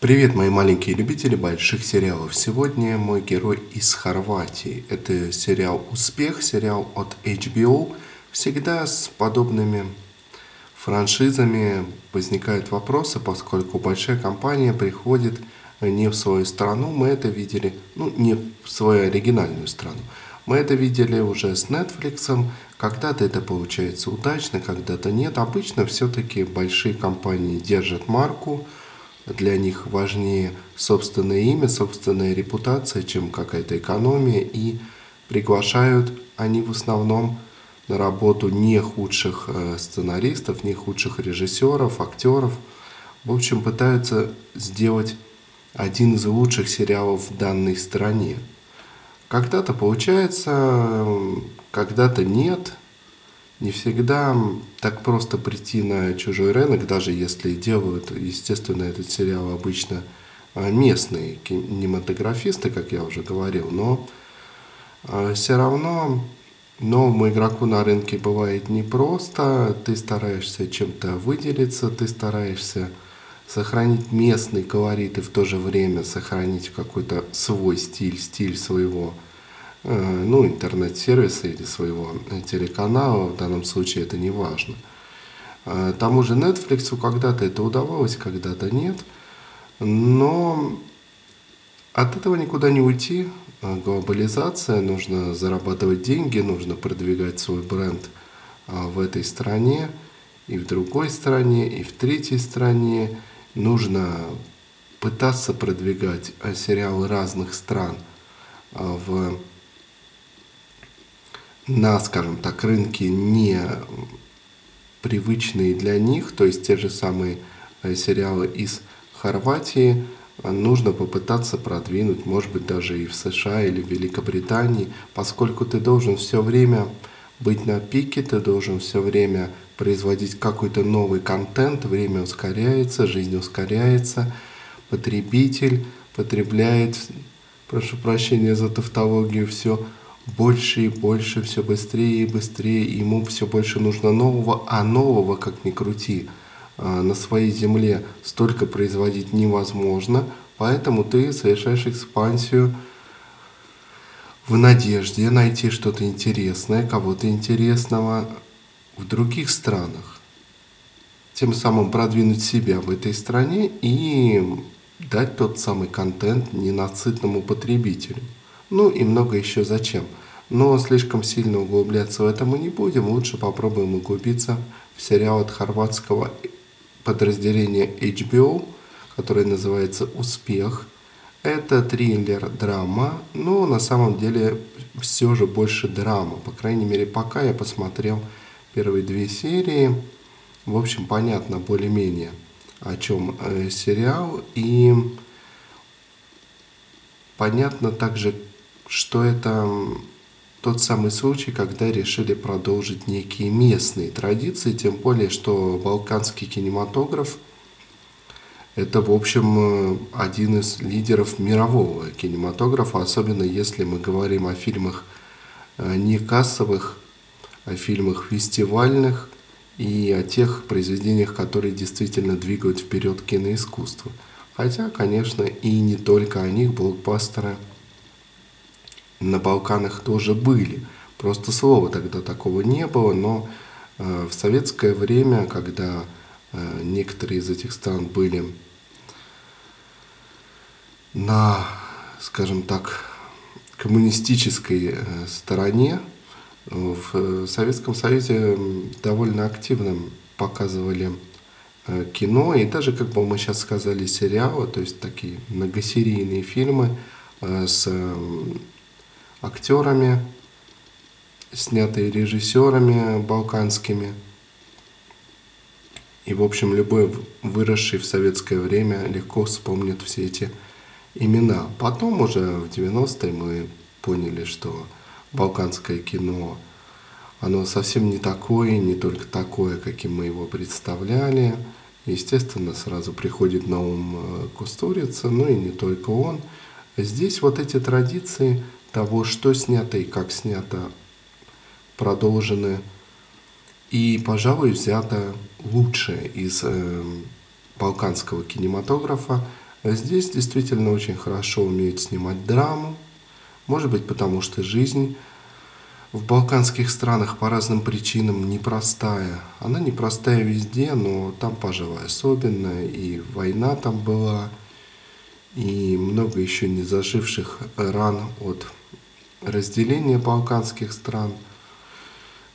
Привет, мои маленькие любители больших сериалов. Сегодня мой герой из Хорватии. Это сериал «Успех», сериал от HBO. Всегда с подобными франшизами возникают вопросы, поскольку большая компания приходит не в свою страну. Мы это видели, ну, не в свою оригинальную страну. Мы это видели уже с Netflix. Когда-то это получается удачно, когда-то нет. Обычно все-таки большие компании держат марку – для них важнее собственное имя, собственная репутация, чем какая-то экономия. И приглашают они в основном на работу не худших э, сценаристов, не худших режиссеров, актеров. В общем, пытаются сделать один из лучших сериалов в данной стране. Когда-то получается, когда-то нет – не всегда так просто прийти на чужой рынок, даже если делают, естественно, этот сериал обычно а, местные кинематографисты, как я уже говорил, но а, все равно новому игроку на рынке бывает непросто, ты стараешься чем-то выделиться, ты стараешься сохранить местный колорит и в то же время сохранить какой-то свой стиль, стиль своего ну, интернет-сервиса или своего э, телеканала, в данном случае это не важно. Э, тому же Netflix когда-то это удавалось, когда-то нет. Но от этого никуда не уйти. Глобализация, нужно зарабатывать деньги, нужно продвигать свой бренд в этой стране, и в другой стране, и в третьей стране. Нужно пытаться продвигать сериалы разных стран в на, скажем так, рынке не привычные для них, то есть те же самые э, сериалы из Хорватии, нужно попытаться продвинуть, может быть, даже и в США или в Великобритании, поскольку ты должен все время быть на пике, ты должен все время производить какой-то новый контент, время ускоряется, жизнь ускоряется, потребитель потребляет, прошу прощения за тавтологию, все больше и больше, все быстрее и быстрее, ему все больше нужно нового, а нового, как ни крути, а, на своей земле столько производить невозможно, поэтому ты совершаешь экспансию в надежде найти что-то интересное, кого-то интересного в других странах, тем самым продвинуть себя в этой стране и дать тот самый контент ненасытному потребителю. Ну и много еще зачем. Но слишком сильно углубляться в это мы не будем. Лучше попробуем углубиться в сериал от хорватского подразделения HBO, который называется «Успех». Это триллер-драма, но на самом деле все же больше драма. По крайней мере, пока я посмотрел первые две серии. В общем, понятно более-менее, о чем э, сериал. И понятно также, что это тот самый случай, когда решили продолжить некие местные традиции, тем более, что балканский кинематограф – это, в общем, один из лидеров мирового кинематографа, особенно если мы говорим о фильмах э, не кассовых, о фильмах фестивальных и о тех произведениях, которые действительно двигают вперед киноискусство. Хотя, конечно, и не только о них блокбастеры – на Балканах тоже были. Просто слова тогда такого не было, но э, в советское время, когда э, некоторые из этих стран были на, скажем так, коммунистической э, стороне, в Советском Союзе довольно активно показывали кино, и даже, как бы мы сейчас сказали, сериалы, то есть такие многосерийные фильмы с актерами, снятые режиссерами балканскими. И, в общем, любой выросший в советское время легко вспомнит все эти имена. Потом уже в 90-е мы поняли, что балканское кино, оно совсем не такое, не только такое, каким мы его представляли. Естественно, сразу приходит на ум э, Кустурица, ну и не только он. Здесь вот эти традиции – того, что снято и как снято, продолжены. И, пожалуй, взято лучшее из э, балканского кинематографа. Здесь действительно очень хорошо умеют снимать драму. Может быть, потому что жизнь в балканских странах по разным причинам непростая. Она непростая везде, но там, пожалуй, особенная. И война там была, и много еще не заживших ран от разделения балканских стран.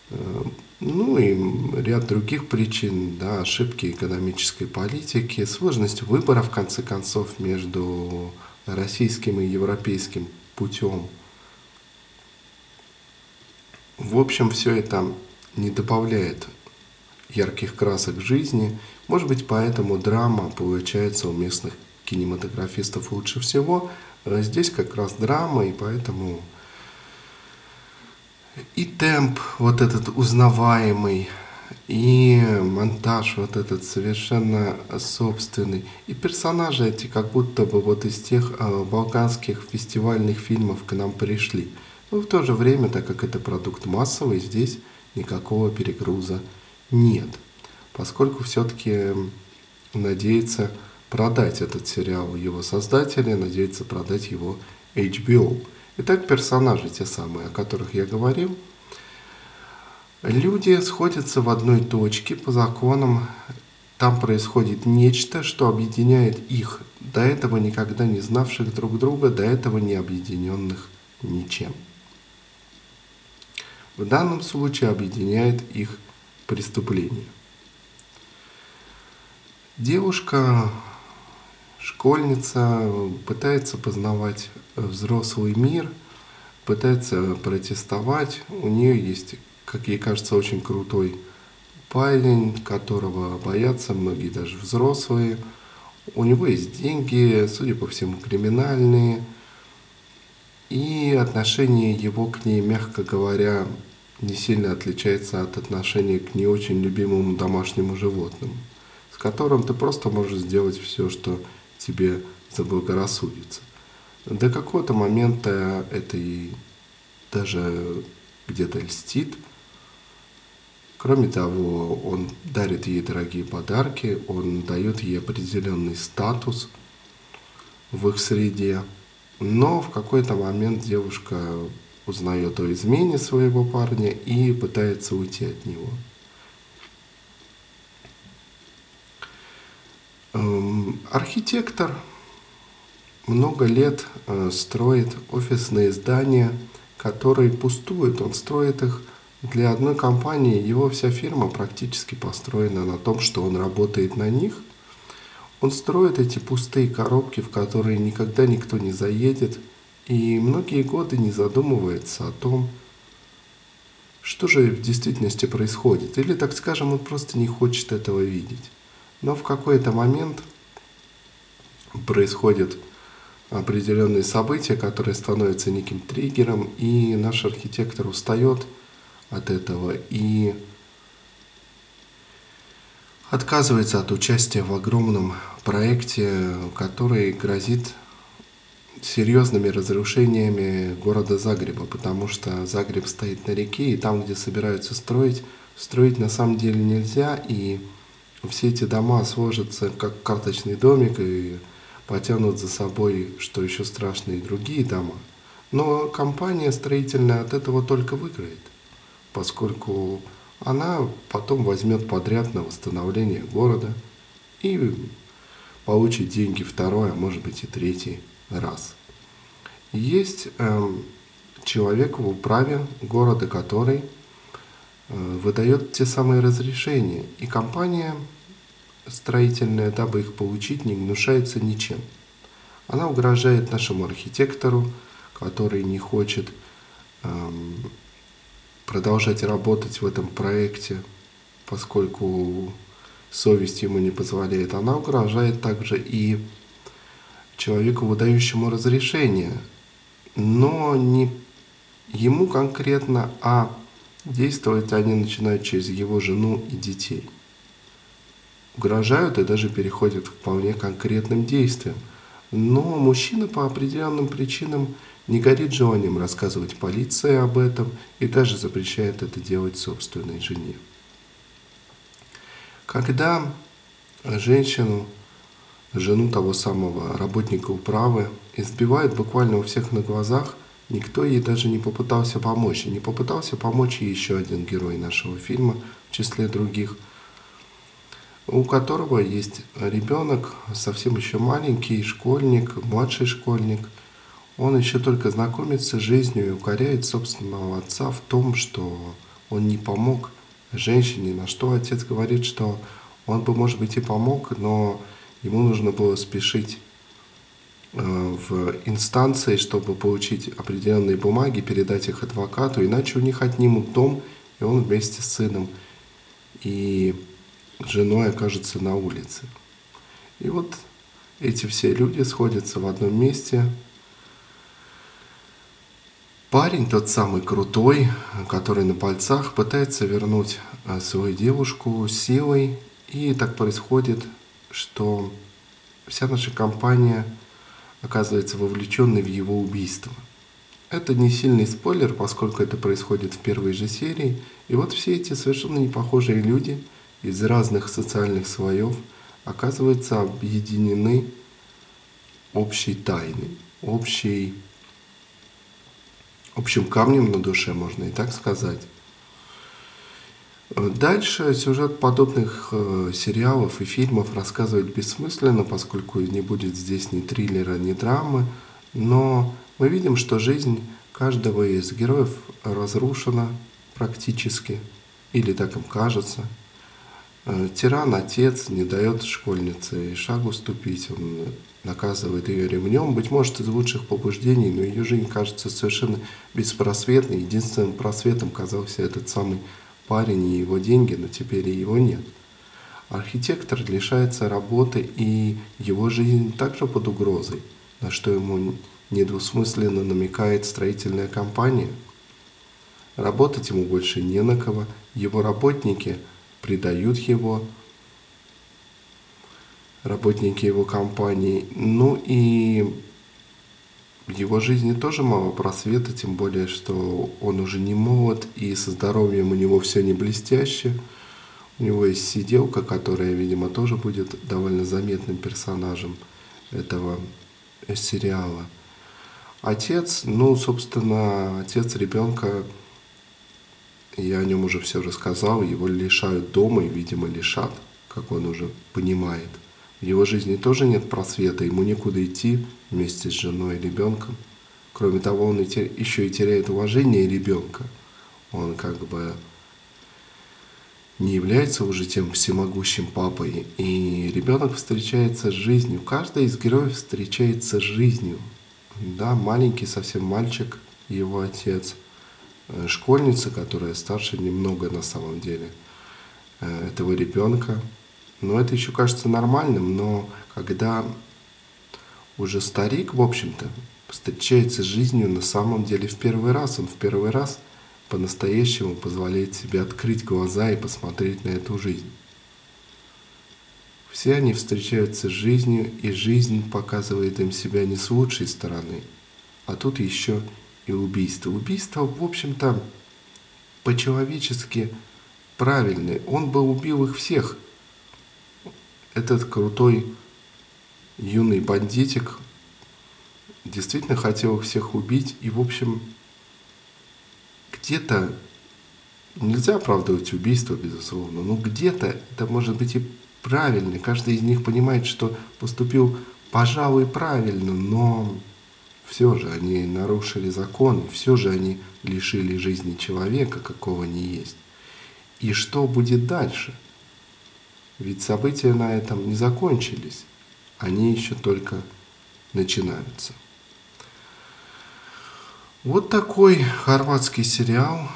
Э, ну и ряд других причин, да, ошибки экономической политики, сложность выбора, в конце концов, между российским и европейским путем – в общем, все это не добавляет ярких красок жизни. Может быть, поэтому драма получается у местных кинематографистов лучше всего. А здесь как раз драма, и поэтому и темп вот этот узнаваемый, и монтаж вот этот совершенно собственный, и персонажи эти как будто бы вот из тех э, балканских фестивальных фильмов к нам пришли – но в то же время, так как это продукт массовый, здесь никакого перегруза нет. Поскольку все-таки надеется продать этот сериал его создатели, надеется продать его HBO. Итак, персонажи те самые, о которых я говорил. Люди сходятся в одной точке по законам. Там происходит нечто, что объединяет их, до этого никогда не знавших друг друга, до этого не объединенных ничем. В данном случае объединяет их преступление. Девушка, школьница, пытается познавать взрослый мир, пытается протестовать. У нее есть, как ей кажется, очень крутой парень, которого боятся многие даже взрослые. У него есть деньги, судя по всему, криминальные – и отношение его к ней, мягко говоря, не сильно отличается от отношения к не очень любимому домашнему животному, с которым ты просто можешь сделать все, что тебе заблагорассудится. До какого-то момента это и даже где-то льстит. Кроме того, он дарит ей дорогие подарки, он дает ей определенный статус в их среде. Но в какой-то момент девушка узнает о измене своего парня и пытается уйти от него. Эм, архитектор много лет э, строит офисные здания, которые пустуют. Он строит их для одной компании. Его вся фирма практически построена на том, что он работает на них – он строит эти пустые коробки, в которые никогда никто не заедет, и многие годы не задумывается о том, что же в действительности происходит. Или, так скажем, он просто не хочет этого видеть. Но в какой-то момент происходят определенные события, которые становятся неким триггером, и наш архитектор устает от этого и отказывается от участия в огромном проекте, который грозит серьезными разрушениями города Загреба, потому что Загреб стоит на реке, и там, где собираются строить, строить на самом деле нельзя, и все эти дома сложатся как карточный домик и потянут за собой, что еще страшно, и другие дома. Но компания строительная от этого только выиграет, поскольку она потом возьмет подряд на восстановление города и получит деньги второй, а может быть и третий раз. Есть э, человек в управе города, который э, выдает те самые разрешения, и компания строительная, дабы их получить, не гнушается ничем. Она угрожает нашему архитектору, который не хочет эм, продолжать работать в этом проекте, поскольку совесть ему не позволяет. Она угрожает также и человеку, выдающему разрешение, но не ему конкретно, а действовать они начинают через его жену и детей. Угрожают и даже переходят к вполне конкретным действиям. Но мужчина по определенным причинам не горит желанием рассказывать полиции об этом и даже запрещает это делать собственной жене. Когда женщину жену того самого работника управы, избивает буквально у всех на глазах. Никто ей даже не попытался помочь. И не попытался помочь ей еще один герой нашего фильма, в числе других, у которого есть ребенок, совсем еще маленький, школьник, младший школьник. Он еще только знакомится с жизнью и укоряет собственного отца в том, что он не помог женщине, на что отец говорит, что он бы, может быть, и помог, но ему нужно было спешить э, в инстанции, чтобы получить определенные бумаги, передать их адвокату, иначе у них отнимут дом, и он вместе с сыном и женой окажется на улице. И вот эти все люди сходятся в одном месте. Парень, тот самый крутой, который на пальцах, пытается вернуть э, свою девушку силой. И так происходит, что вся наша компания оказывается вовлеченной в его убийство. Это не сильный спойлер, поскольку это происходит в первой же серии. И вот все эти совершенно непохожие люди из разных социальных слоев оказываются объединены общей тайной, общей, общим камнем на душе, можно и так сказать. Дальше сюжет подобных э, сериалов и фильмов рассказывать бессмысленно, поскольку не будет здесь ни триллера, ни драмы, но мы видим, что жизнь каждого из героев разрушена практически, или так им кажется. Э, тиран, отец, не дает школьнице и шагу ступить, он наказывает ее ремнем, быть может, из лучших побуждений, но ее жизнь кажется совершенно беспросветной. Единственным просветом казался этот самый парень и его деньги, но теперь и его нет. Архитектор лишается работы, и его жизнь также под угрозой, на что ему недвусмысленно намекает строительная компания. Работать ему больше не на кого, его работники предают его, работники его компании. Ну и в его жизни тоже мало просвета, тем более, что он уже не молод, и со здоровьем у него все не блестяще. У него есть сиделка, которая, видимо, тоже будет довольно заметным персонажем этого сериала. Отец, ну, собственно, отец ребенка, я о нем уже все рассказал, его лишают дома и, видимо, лишат, как он уже понимает – в его жизни тоже нет просвета, ему некуда идти вместе с женой и ребенком. Кроме того, он еще и теряет уважение ребенка. Он как бы не является уже тем всемогущим папой. И ребенок встречается с жизнью. Каждый из героев встречается с жизнью. Да, маленький совсем мальчик, его отец, э, школьница, которая старше немного на самом деле э, этого ребенка, но это еще кажется нормальным, но когда уже старик, в общем-то, встречается с жизнью на самом деле в первый раз, он в первый раз по-настоящему позволяет себе открыть глаза и посмотреть на эту жизнь. Все они встречаются с жизнью, и жизнь показывает им себя не с лучшей стороны. А тут еще и убийство. Убийство, в общем-то, по-человечески правильное. Он бы убил их всех – этот крутой юный бандитик действительно хотел всех убить. И, в общем, где-то нельзя оправдывать убийство, безусловно, но где-то это может быть и правильно. Каждый из них понимает, что поступил, пожалуй, правильно, но все же они нарушили закон, все же они лишили жизни человека, какого не есть. И что будет дальше – ведь события на этом не закончились, они еще только начинаются. Вот такой хорватский сериал.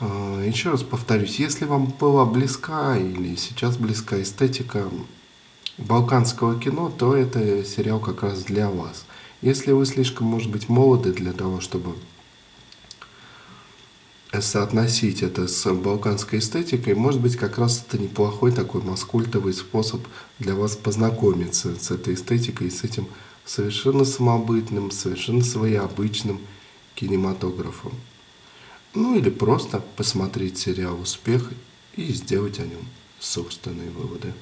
А, еще раз повторюсь, если вам была близка или сейчас близка эстетика балканского кино, то это сериал как раз для вас. Если вы слишком, может быть, молоды для того, чтобы соотносить это с балканской эстетикой, может быть, как раз это неплохой такой маскультовый способ для вас познакомиться с этой эстетикой, с этим совершенно самобытным, совершенно своеобычным кинематографом. Ну или просто посмотреть сериал «Успех» и сделать о нем собственные выводы.